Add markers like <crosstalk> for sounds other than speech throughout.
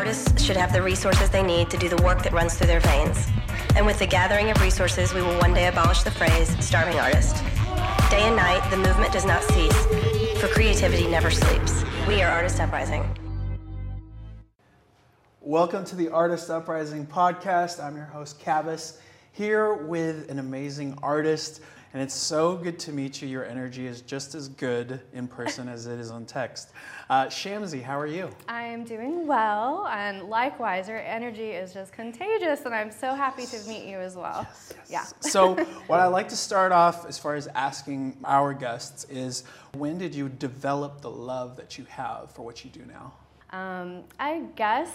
Artists should have the resources they need to do the work that runs through their veins. And with the gathering of resources, we will one day abolish the phrase starving artist. Day and night, the movement does not cease, for creativity never sleeps. We are Artist Uprising. Welcome to the Artist Uprising podcast. I'm your host, Cavus, here with an amazing artist and it's so good to meet you. Your energy is just as good in person as it is on text. Uh, Shamsy, how are you? I am doing well, and likewise, your energy is just contagious, and I'm so happy to meet you as well. Yes, yes. Yeah. so, what I like to start off as far as asking our guests is when did you develop the love that you have for what you do now? Um, I guess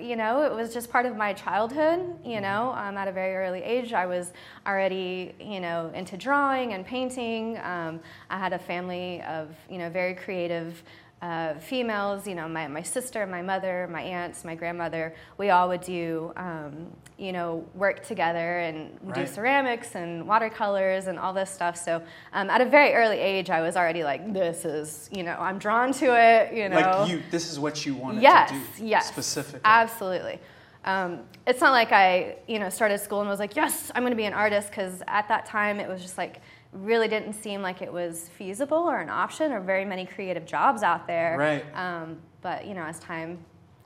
you know, it was just part of my childhood. You know, um, at a very early age, I was already, you know, into drawing and painting. Um, I had a family of, you know, very creative uh, females, you know, my, my sister, my mother, my aunts, my grandmother, we all would do, um, you know, work together and right. do ceramics and watercolors and all this stuff. So um, at a very early age, I was already like, this is, you know, I'm drawn to it, you know. Like you, this is what you wanted yes, to do. Yes, specifically. Absolutely. Um, it's not like I, you know, started school and was like, yes, I'm going to be an artist, because at that time it was just like, really didn't seem like it was feasible or an option or very many creative jobs out there. Right. Um, but you know, as time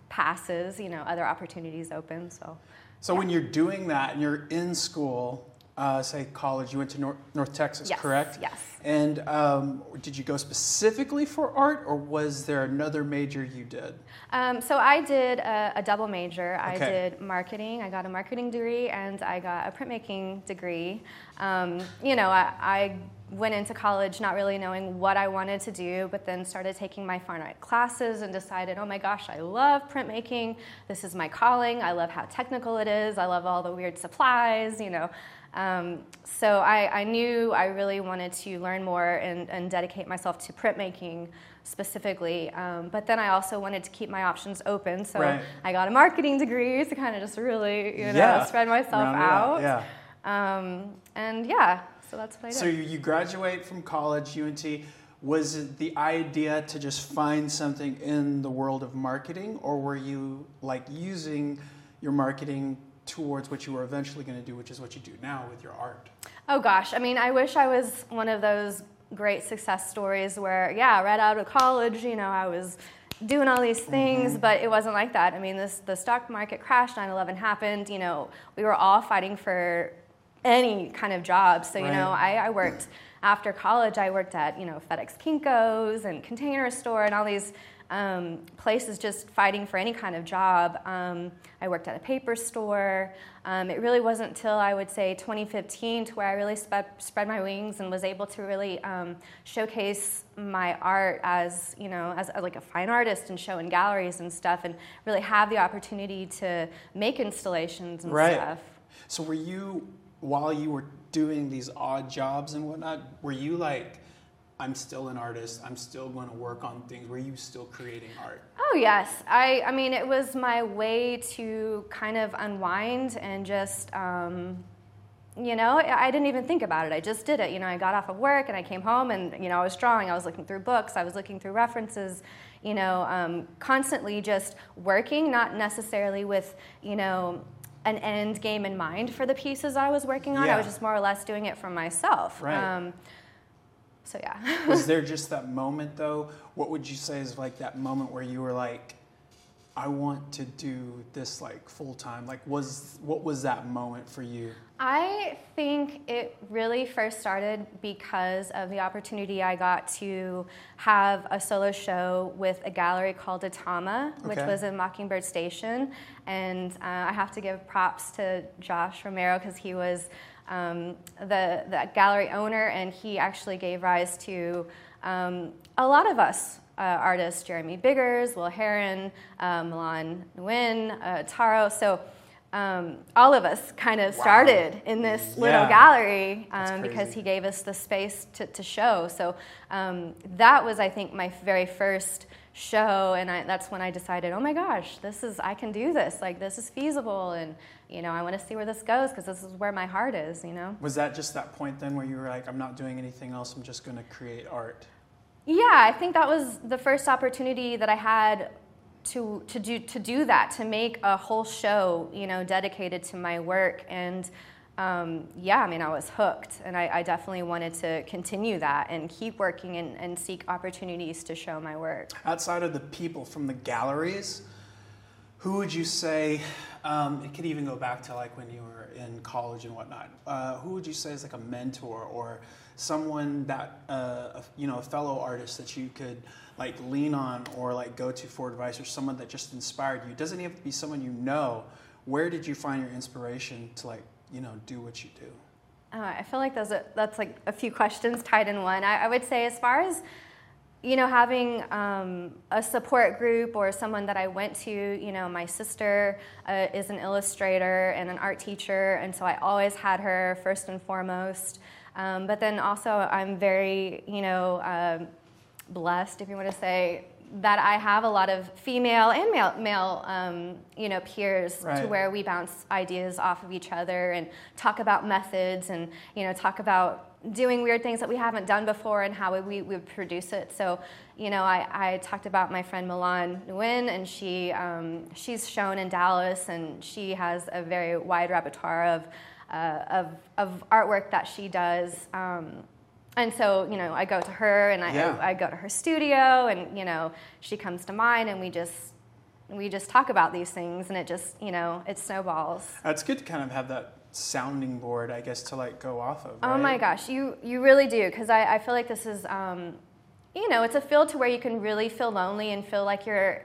passes, you know, other opportunities open. So. So yeah. when you're doing that and you're in school, uh, say college, you went to North, North Texas, yes. correct? Yes. And um, did you go specifically for art, or was there another major you did? Um, so I did a, a double major. Okay. I did marketing. I got a marketing degree, and I got a printmaking degree. Um, you know, I, I went into college not really knowing what I wanted to do, but then started taking my fine art classes and decided, oh my gosh, I love printmaking. This is my calling. I love how technical it is. I love all the weird supplies, you know. Um, so I, I, knew I really wanted to learn more and, and dedicate myself to printmaking specifically. Um, but then I also wanted to keep my options open. So right. I got a marketing degree to kind of just really, you know, yeah. spread myself Round out. Yeah. Um, and yeah, so that's what I did. So you graduate from college, UNT. Was it the idea to just find something in the world of marketing, or were you like using your marketing towards what you were eventually going to do, which is what you do now with your art? Oh gosh, I mean, I wish I was one of those great success stories where, yeah, right out of college, you know, I was doing all these things, mm-hmm. but it wasn't like that. I mean, this the stock market crashed, 9/11 happened. You know, we were all fighting for any kind of job. So, you right. know, I, I, worked after college, I worked at, you know, FedEx Kinko's and Container Store and all these um, places just fighting for any kind of job. Um, I worked at a paper store. Um, it really wasn't until I would say 2015 to where I really spread, spread my wings and was able to really um, showcase my art as you know as, as, like a fine artist and show in galleries and stuff, and really have the opportunity to make installations and right. stuff. So were you while you were doing these odd jobs and whatnot, were you like, I'm still an artist, I'm still going to work on things? Were you still creating art? Oh, yes. I, I mean, it was my way to kind of unwind and just, um, you know, I didn't even think about it. I just did it. You know, I got off of work and I came home and, you know, I was drawing, I was looking through books, I was looking through references, you know, um, constantly just working, not necessarily with, you know, an end game in mind for the pieces I was working on. Yeah. I was just more or less doing it for myself. Right. Um, so yeah. <laughs> was there just that moment though? What would you say is like that moment where you were like, I want to do this like full time? Like, was what was that moment for you? I think it really first started because of the opportunity I got to have a solo show with a gallery called Atama, okay. which was in Mockingbird Station. And uh, I have to give props to Josh Romero because he was um, the, the gallery owner and he actually gave rise to um, a lot of us uh, artists Jeremy Biggers, Will Heron, uh, Milan Nguyen, uh, Taro. So um, all of us kind of started wow. in this yeah. little gallery um, because he gave us the space to, to show. So um, that was, I think, my very first show, and I, that's when I decided, oh my gosh, this is I can do this. Like this is feasible, and you know I want to see where this goes because this is where my heart is. You know. Was that just that point then where you were like, I'm not doing anything else. I'm just going to create art. Yeah, I think that was the first opportunity that I had to to do to do that to make a whole show you know dedicated to my work and um, yeah, I mean, I was hooked, and I, I, definitely wanted to continue that and keep working and, and, seek opportunities to show my work. Outside of the people from the galleries, who would you say? Um, it could even go back to like when you were in college and whatnot. Uh, who would you say is like a mentor or someone that uh, you know a fellow artist that you could like lean on or like go to for advice or someone that just inspired you? Doesn't have to be someone you know. Where did you find your inspiration to like you know, do what you do? Uh, I feel like those are, that's like a few questions tied in one. I, I would say, as far as you know, having um, a support group or someone that I went to, you know, my sister uh, is an illustrator and an art teacher, and so I always had her first and foremost. Um, but then also, I'm very, you know, um, blessed, if you want to say, that I have a lot of female and male, male um, you know, peers right. to where we bounce ideas off of each other and talk about methods and you know talk about doing weird things that we haven't done before and how we, we produce it. So, you know, I, I talked about my friend Milan Nguyen, and she um, she's shown in Dallas, and she has a very wide repertoire of uh, of, of artwork that she does. Um, and so, you know, I go to her and I, yeah. I, I go to her studio and, you know, she comes to mine and we just we just talk about these things and it just, you know, it snowballs. It's good to kind of have that sounding board, I guess, to like go off of. Right? Oh my gosh, you you really do because I, I feel like this is, um, you know, it's a field to where you can really feel lonely and feel like you're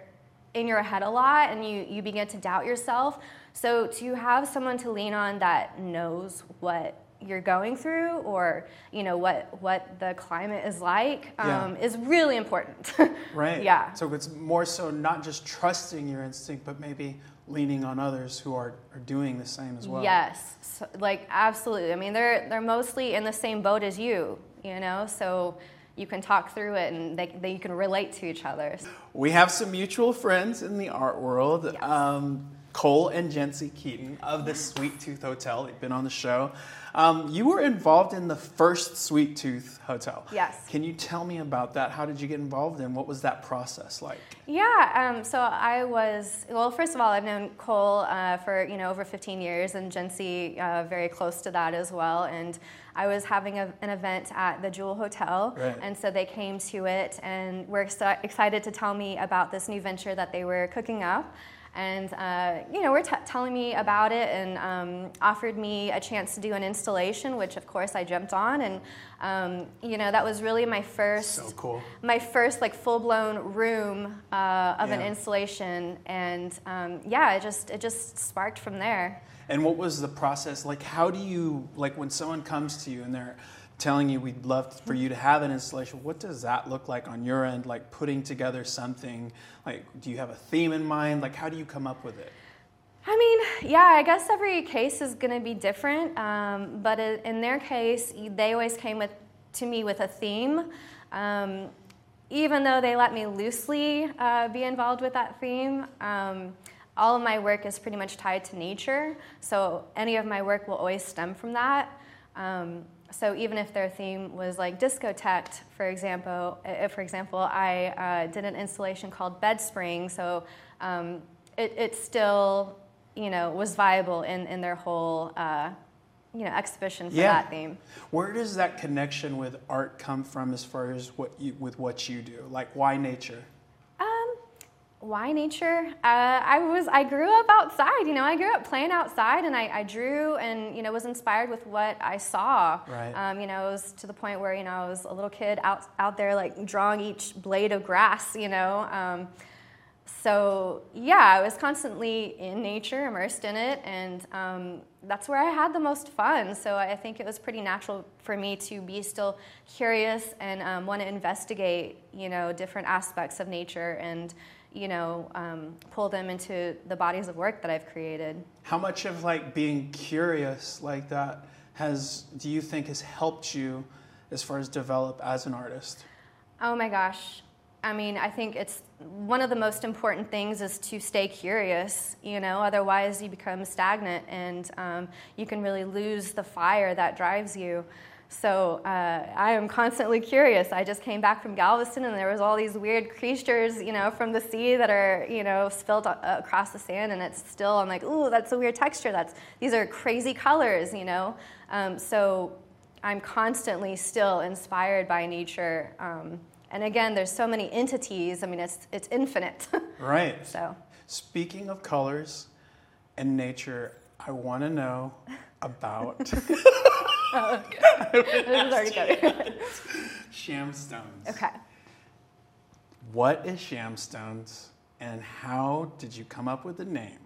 in your head a lot and you you begin to doubt yourself. So to have someone to lean on that knows what you're going through or you know what what the climate is like um, yeah. is really important. <laughs> Right. Yeah. So it's more so not just trusting your instinct but maybe leaning on others who are, are doing the same as well. Yes. So, like absolutely. I mean they're they're mostly in the same boat as you you know? So you can talk through it and they, they you can relate to each other. We have some mutual friends in the art world. Yes. um, Cole and Jency Keaton of the Sweet Tooth Hotel. They've been on the show. Um, you were involved in the first Sweet Tooth Hotel. Yes. Can you tell me about that? How did you get involved and what was that process like? Yeah, um, so I was, well, first of all, I've known Cole uh, for, you know, over 15 years and Jency uh, very close to that as well. And I was having a, an event at the Joule Hotel, right. and so they came to it and were excited to tell me about this new venture that they were cooking up and uh, you know, were t- telling me about it and um, offered me a chance to do an installation, which of course I jumped on, and um, you know, that was really my first, so cool. my first like full blown room uh, of yeah. an installation, and um, yeah, it just it just sparked from there. And what was the process like? How do you like when someone comes to you and they're telling you we'd love for you to have an installation what does that look like on your end like putting together something like do you have a theme in mind like how do you come up with it I mean, yeah, I guess every case is going to be different, um, but in their case, they always came with to me with a theme. Um, even though they let me loosely uh, be involved with that theme, um, all of my work is pretty much tied to nature. So any of my work will always stem from that. So even if their theme was like discotheque, for example, if, for example, I uh, did an installation called Bed Spring, so um, it, it, still, you know, was viable in, in their whole, uh, you know, exhibition for yeah. that theme. Where does that connection with art come from, as far as what you, with what you do? Like, why nature? Why nature? Uh, I was I grew up outside. You know, I grew up playing outside, and I, I drew and you know was inspired with what I saw. Right. Um, you know, it was to the point where you know I was a little kid out out there like drawing each blade of grass. You know. Um, so yeah, I was constantly in nature, immersed in it, and um, that's where I had the most fun. So I think it was pretty natural for me to be still curious and um, want to investigate, you know, different aspects of nature and you know, um, pull them into the bodies of work that I've created. How much of like being curious like that has, do you think, has helped you as far as develop as an artist? Oh my gosh. I mean, I think it's one of the most important things is to stay curious, you know, otherwise you become stagnant and um, you can really lose the fire that drives you. So uh, I am constantly curious. I just came back from Galveston, and there was all these weird creatures, you know, from the sea that are, you know, spilled across the sand, and it's still. I'm like, ooh, that's a weird texture. That's these are crazy colors, you know. Um, so I'm constantly still inspired by nature. Um, and again, there's so many entities. I mean, it's it's infinite. <laughs> right. So. Speaking of colors and nature, I want to know about. <laughs> oh, okay. <laughs> this is already good. Shamstones. Okay. What is Shamstones, and how did you come up with the name?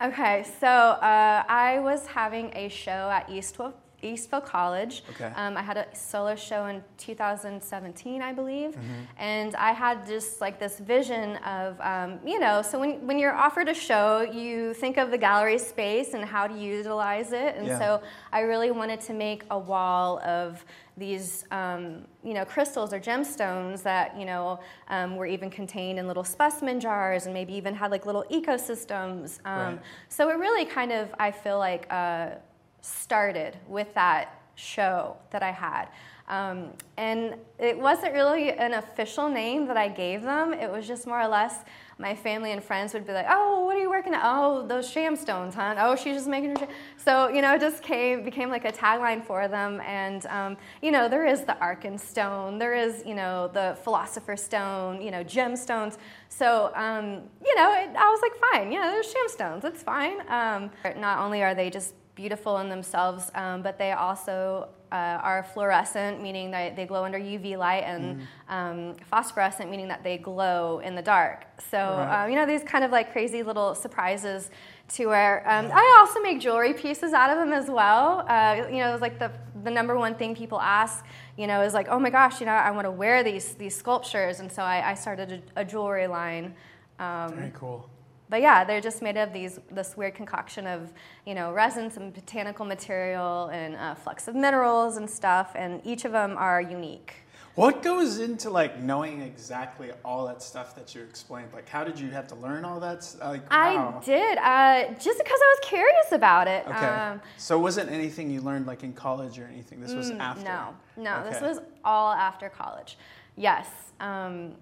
Okay, so uh, I was having a show at Eastfield Eastfield College. Okay. Um, I had a solo show in 2017, I believe, mm-hmm. and I had just like this vision of, um, you know, so when, when you're offered a show, you think of the gallery space and how to utilize it, and yeah. so I really wanted to make a wall of these, um, you know, crystals or gemstones that, you know, um, were even contained in little specimen jars and maybe even had like little ecosystems. Um, right. So it really kind of, I feel like. Uh, started with that show that I had. Um, and it wasn't really an official name that I gave them. It was just more or less my family and friends would be like, "Oh, what are you working at? Oh, those shamstones, huh? Oh, she's just making." Her so you know, it just came became like a tagline for them. And um, you know, there is the Arkenstone, there is you know the Philosopher's Stone, you know, gemstones. So um, you know, it, I was like, "Fine, yeah, there's shamstones. It's fine." Um, not only are they just beautiful in themselves, um, but they also uh, are fluorescent, meaning that they glow under UV light, and mm. um, phosphorescent, meaning that they glow in the dark. So, right. um, you know, these kind of like crazy little surprises to where um, I also make jewelry pieces out of them as well. Uh, you know, it's like the, the number one thing people ask, you know, is like, oh my gosh, you know, I want to wear these, these sculptures. And so I, I started a, a jewelry line. Um, Very cool but yeah, they're just made of these this weird concoction of you know resins and botanical material and uh, flux of minerals and stuff, and each of them are unique. What goes into like knowing exactly all that stuff that you explained? Like, how did you have to learn all that? Like, I did uh, just because I was curious about it. Okay. Um, so, wasn't anything you learned like in college or anything? This was mm, after. No, no, okay. this was all after college. Yes. Um,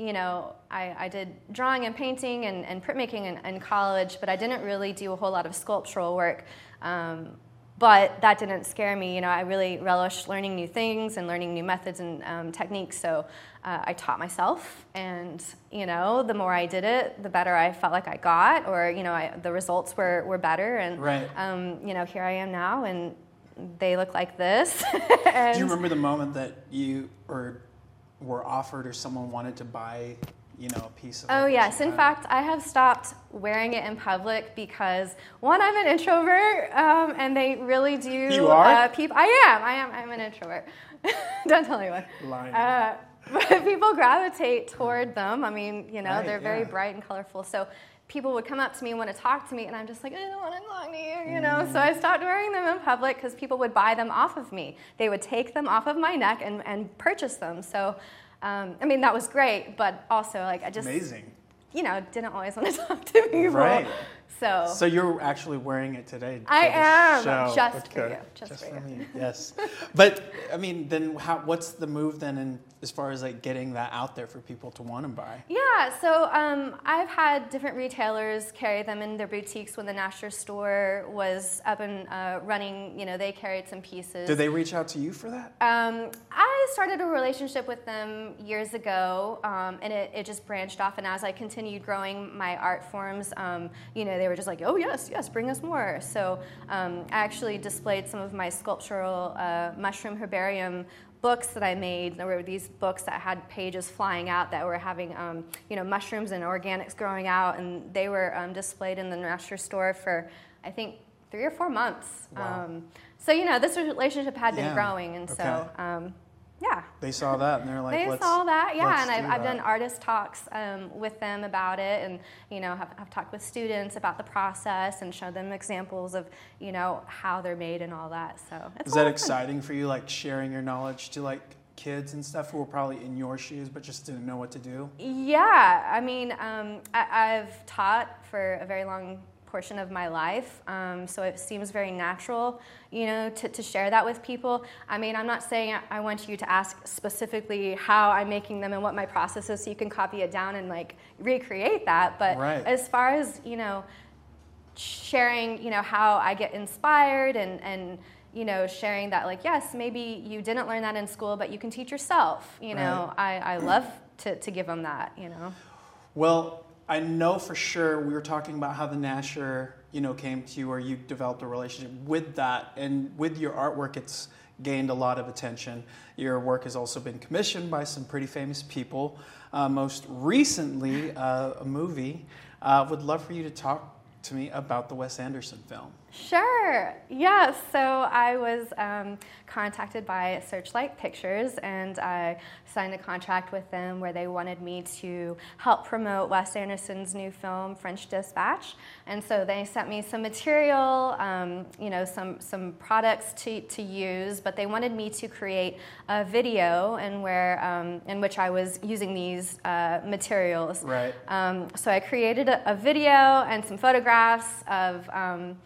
you know, I, I, did drawing and painting and, and printmaking in, in, college, but I didn't really do a whole lot of sculptural work. Um, but that didn't scare me. You know, I really relished learning new things and learning new methods and um, techniques. So uh, I taught myself, and you know, the more I did it, the better I felt like I got, or you know, I, the results were, were better. And right. um, you know, here I am now, and they look like this. <laughs> do you remember the moment that you or were offered or someone wanted to buy you know, a piece of Oh, yes. In fact, I have stopped wearing it in public because, one, I'm an introvert, um, and they really do. You are? Uh, peop- I am. I am. I'm an introvert. <laughs> Don't tell anyone. Lying. Uh, <laughs> but people gravitate toward them. I mean, you know, right, they're very yeah. bright and colorful. So people would come up to me and want to talk to me, and I'm just like, I don't want to talk to you, you know. Mm. So I stopped wearing them in public because people would buy them off of me. They would take them off of my neck and, and purchase them. So um, I mean, that was great, but also like I just amazing. You know, didn't always want to <laughs> talk to people. Right. So. So you're actually wearing it today. I am show. just okay. for you. Just, just for, for you. me. Yes. but I mean, then how, what's the move then, in, as far as like getting that out there for people to want to buy? Yeah. So um, I've had different retailers carry them in their boutiques when the Nasher store was up and uh, running. You know, they carried some pieces. Did they reach out to you for that? Um, I started a relationship with them years ago, um, and it, it, just branched off. And as I continued growing my art forms, um, you know, they were just like, oh, yes, yes, bring us more. So um, I actually displayed some of my sculptural uh, mushroom herbarium books that I made. There were these books that had pages flying out that were having, um, you know, mushrooms and organics growing out, and they were um, displayed in the Nasher store for, I think, three or four months. Wow. Um, so you know, this relationship had been yeah. growing, and okay. so um, yeah. They saw that and they're like, they saw that, yeah. And I've, I've done artist talks um, with them about it, and you know, have, have talked with students about the process and showed them examples of you know how they're made and all that. So is that exciting for you, like sharing your knowledge to like kids and stuff who were probably in your shoes but just didn't know what to do? Yeah, I mean, um, I, I've taught for a very long portion of my life. Um, so it seems very natural, you know, to, to share that with people. I mean, I'm not saying I want you to ask specifically how I'm making them and what my process is so you can copy it down and like recreate that. But Right. as far as, you know, sharing, you know, how I get inspired and, and you know, sharing that like, yes, maybe you didn't learn that in school, but you can teach yourself. You know, I, I love to, to give them that, you know. Well, I know for sure we were talking about how the Nasher, you know, came to you or you developed a relationship with that. And with your artwork, it's gained a lot of attention. Your work has also been commissioned by some pretty famous people. Uh, most recently, uh, a movie. Uh, would love for you to talk to me about the Wes Anderson film. Sure. Yes. So I was um, contacted by Searchlight Pictures, and I signed a contract with them where they wanted me to help promote Wes Anderson's new film, French Dispatch. And so they sent me some material, um, you know, some some products to, to use, but they wanted me to create a video, and where um, in which I was using these uh, materials. Right. Um, so I created a, a video and some photographs of, um,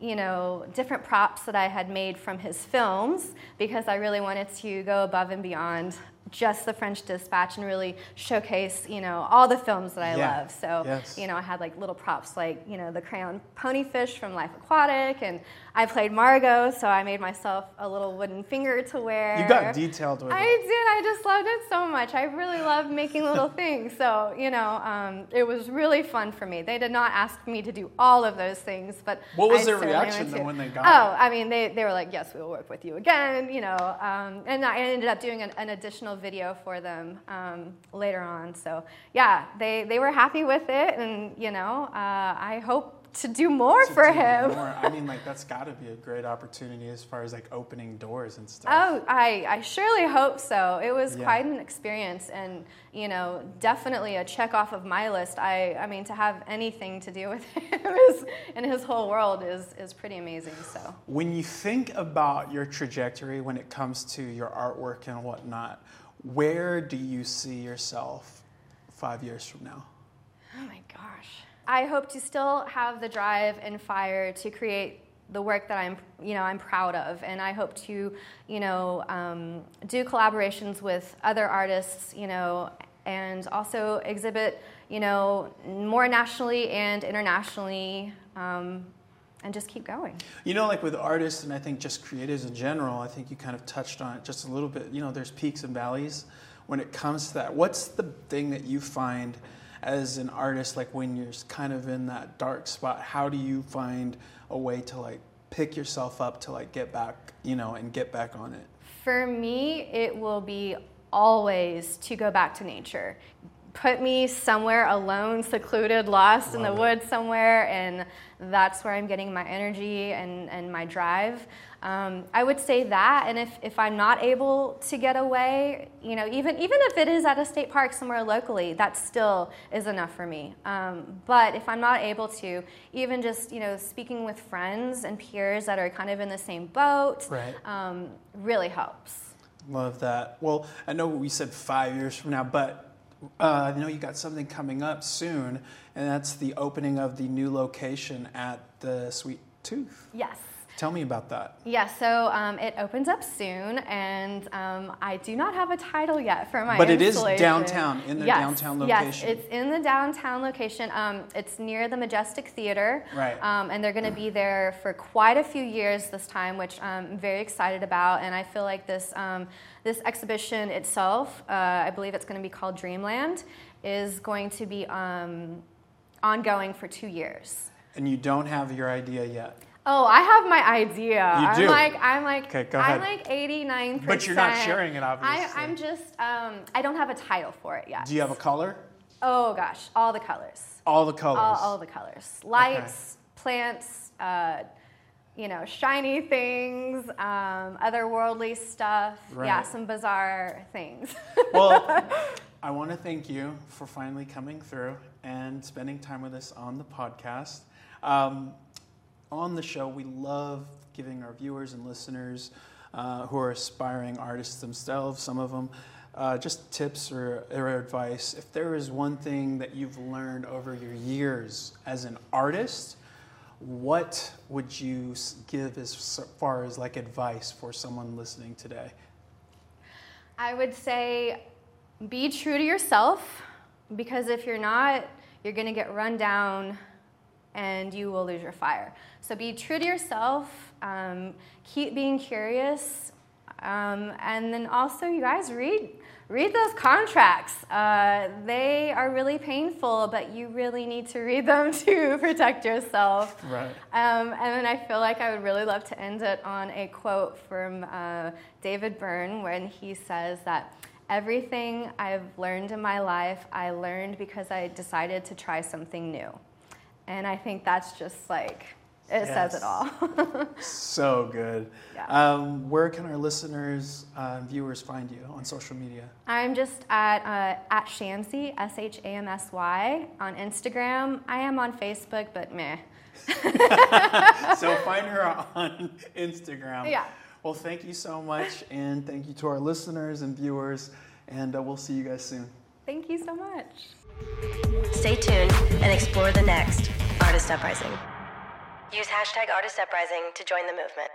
you know, different props that I had made from his films because I really wanted to go above and beyond just the French Dispatch and really showcase, you know, all the films that I Yeah. love. So, Yes. you know, I had like little props like, you know, the crayon ponyfish from Life Aquatic, and I played Margot, so I made myself a little wooden finger to wear. You got detailed with I it. did. I just loved it so much. I really love making little <laughs> things. So, you know, um, it was really fun for me. They did not ask me to do all of those things, but What was I their reaction, though, when they got Oh, it? I mean, they, they were like, yes, we will work with you again, you know. Um, and I ended up doing an, an additional video for them um, later on. So, yeah, they, they were happy with it. And, you know, uh, I hope to do more To for do him. more. I mean, like that's got to be a great opportunity as far as like opening doors and stuff. Oh, I, I surely hope so. It was Yeah. quite an experience and, you know, definitely a check off of my list. I, I mean, to have anything to do <laughs> with him is, and his whole world is, is pretty amazing. So, When you think about your trajectory when it comes to your artwork and whatnot, where do you see yourself five years from now? oh my gosh. I hope to still have the drive and fire to create the work that I'm, you know, I'm proud of, and I hope to, you know, um, do collaborations with other artists, you know, and also exhibit, you know, more nationally and internationally, um, and just keep going. You know, like with artists and I think just creatives in general, I think you kind of touched on it just a little bit. You know, there's peaks and valleys when it comes to that. What's the thing that you find as an artist, like when you're kind of in that dark spot? How do you find a way to like pick yourself up to like get back, you know, and get back on it? For me, it will be always to go back to nature. Put me somewhere alone, secluded, lost in the it. woods somewhere, and that's where I'm getting my energy and, and my drive. Um, I would say that, and if, if I'm not able to get away, you know, even, even if it is at a state park somewhere locally, that still is enough for me. Um, but if I'm not able to, even just, you know, speaking with friends and peers that are kind of in the same boat, Right. um, really helps. Love that. Well, I know we said five years from now, but uh, I know you got something coming up soon, and that's the opening of the new location at the Sweet Tooth. Yes. Tell me about that. Yeah, so um, it opens up soon, and um, I do not have a title yet for my But it is downtown, in the Yes, downtown Yes, it's in the downtown location. Um, it's near the Majestic Theater. Right. Um, and they're going to be there for quite a few years this time, which I'm very excited about. And I feel like this, um, this exhibition itself, uh, I believe it's going to be called Dreamland, is going to be um, ongoing for two years. And you don't have your idea yet. Oh, I have my idea. You I'm do? like I'm like Okay, go I'm like 89 percent. But you're not sharing it, obviously. I, I'm just um, I don't have a title for it yet. Do you have a color? Oh gosh, all the colors, All the colors. all, all the colors, lights, plants, uh, you know, shiny things, um, otherworldly stuff. Yeah, some bizarre things. <laughs> well, I want to thank you for finally coming through and spending time with us on the podcast. Um, on the show, we love giving our viewers and listeners uh, who are aspiring artists themselves, some of them, uh, just tips or, or advice. If there is one thing that you've learned over your years as an artist, what would you give as far as like advice for someone listening today? I would say be true to yourself because if you're not, you're going to get run down and you will lose your fire. So be true to yourself, um, keep being curious, um, and then also, you guys read read those contracts. Uh, they are really painful, but you really need to read them <laughs> to protect yourself. Right. Um, and then I feel like I would really love to end it on a quote from uh, David Byrne when he says that everything I've learned in my life, I learned because I decided to try something new. And I think that's just like, it says it all. <laughs> So good. Yeah. Um, where can our listeners, uh, viewers find you on social media? I'm just at uh, at Shamsy S H A M S Y on Instagram. I am on Facebook, but meh. <laughs> so find her on Instagram. Yeah. Well, thank you so much, and thank you to our listeners and viewers, and uh, we'll see you guys soon. Thank you so much. Stay tuned and explore the next Artist Uprising. Use hashtag Artist Uprising to join the movement.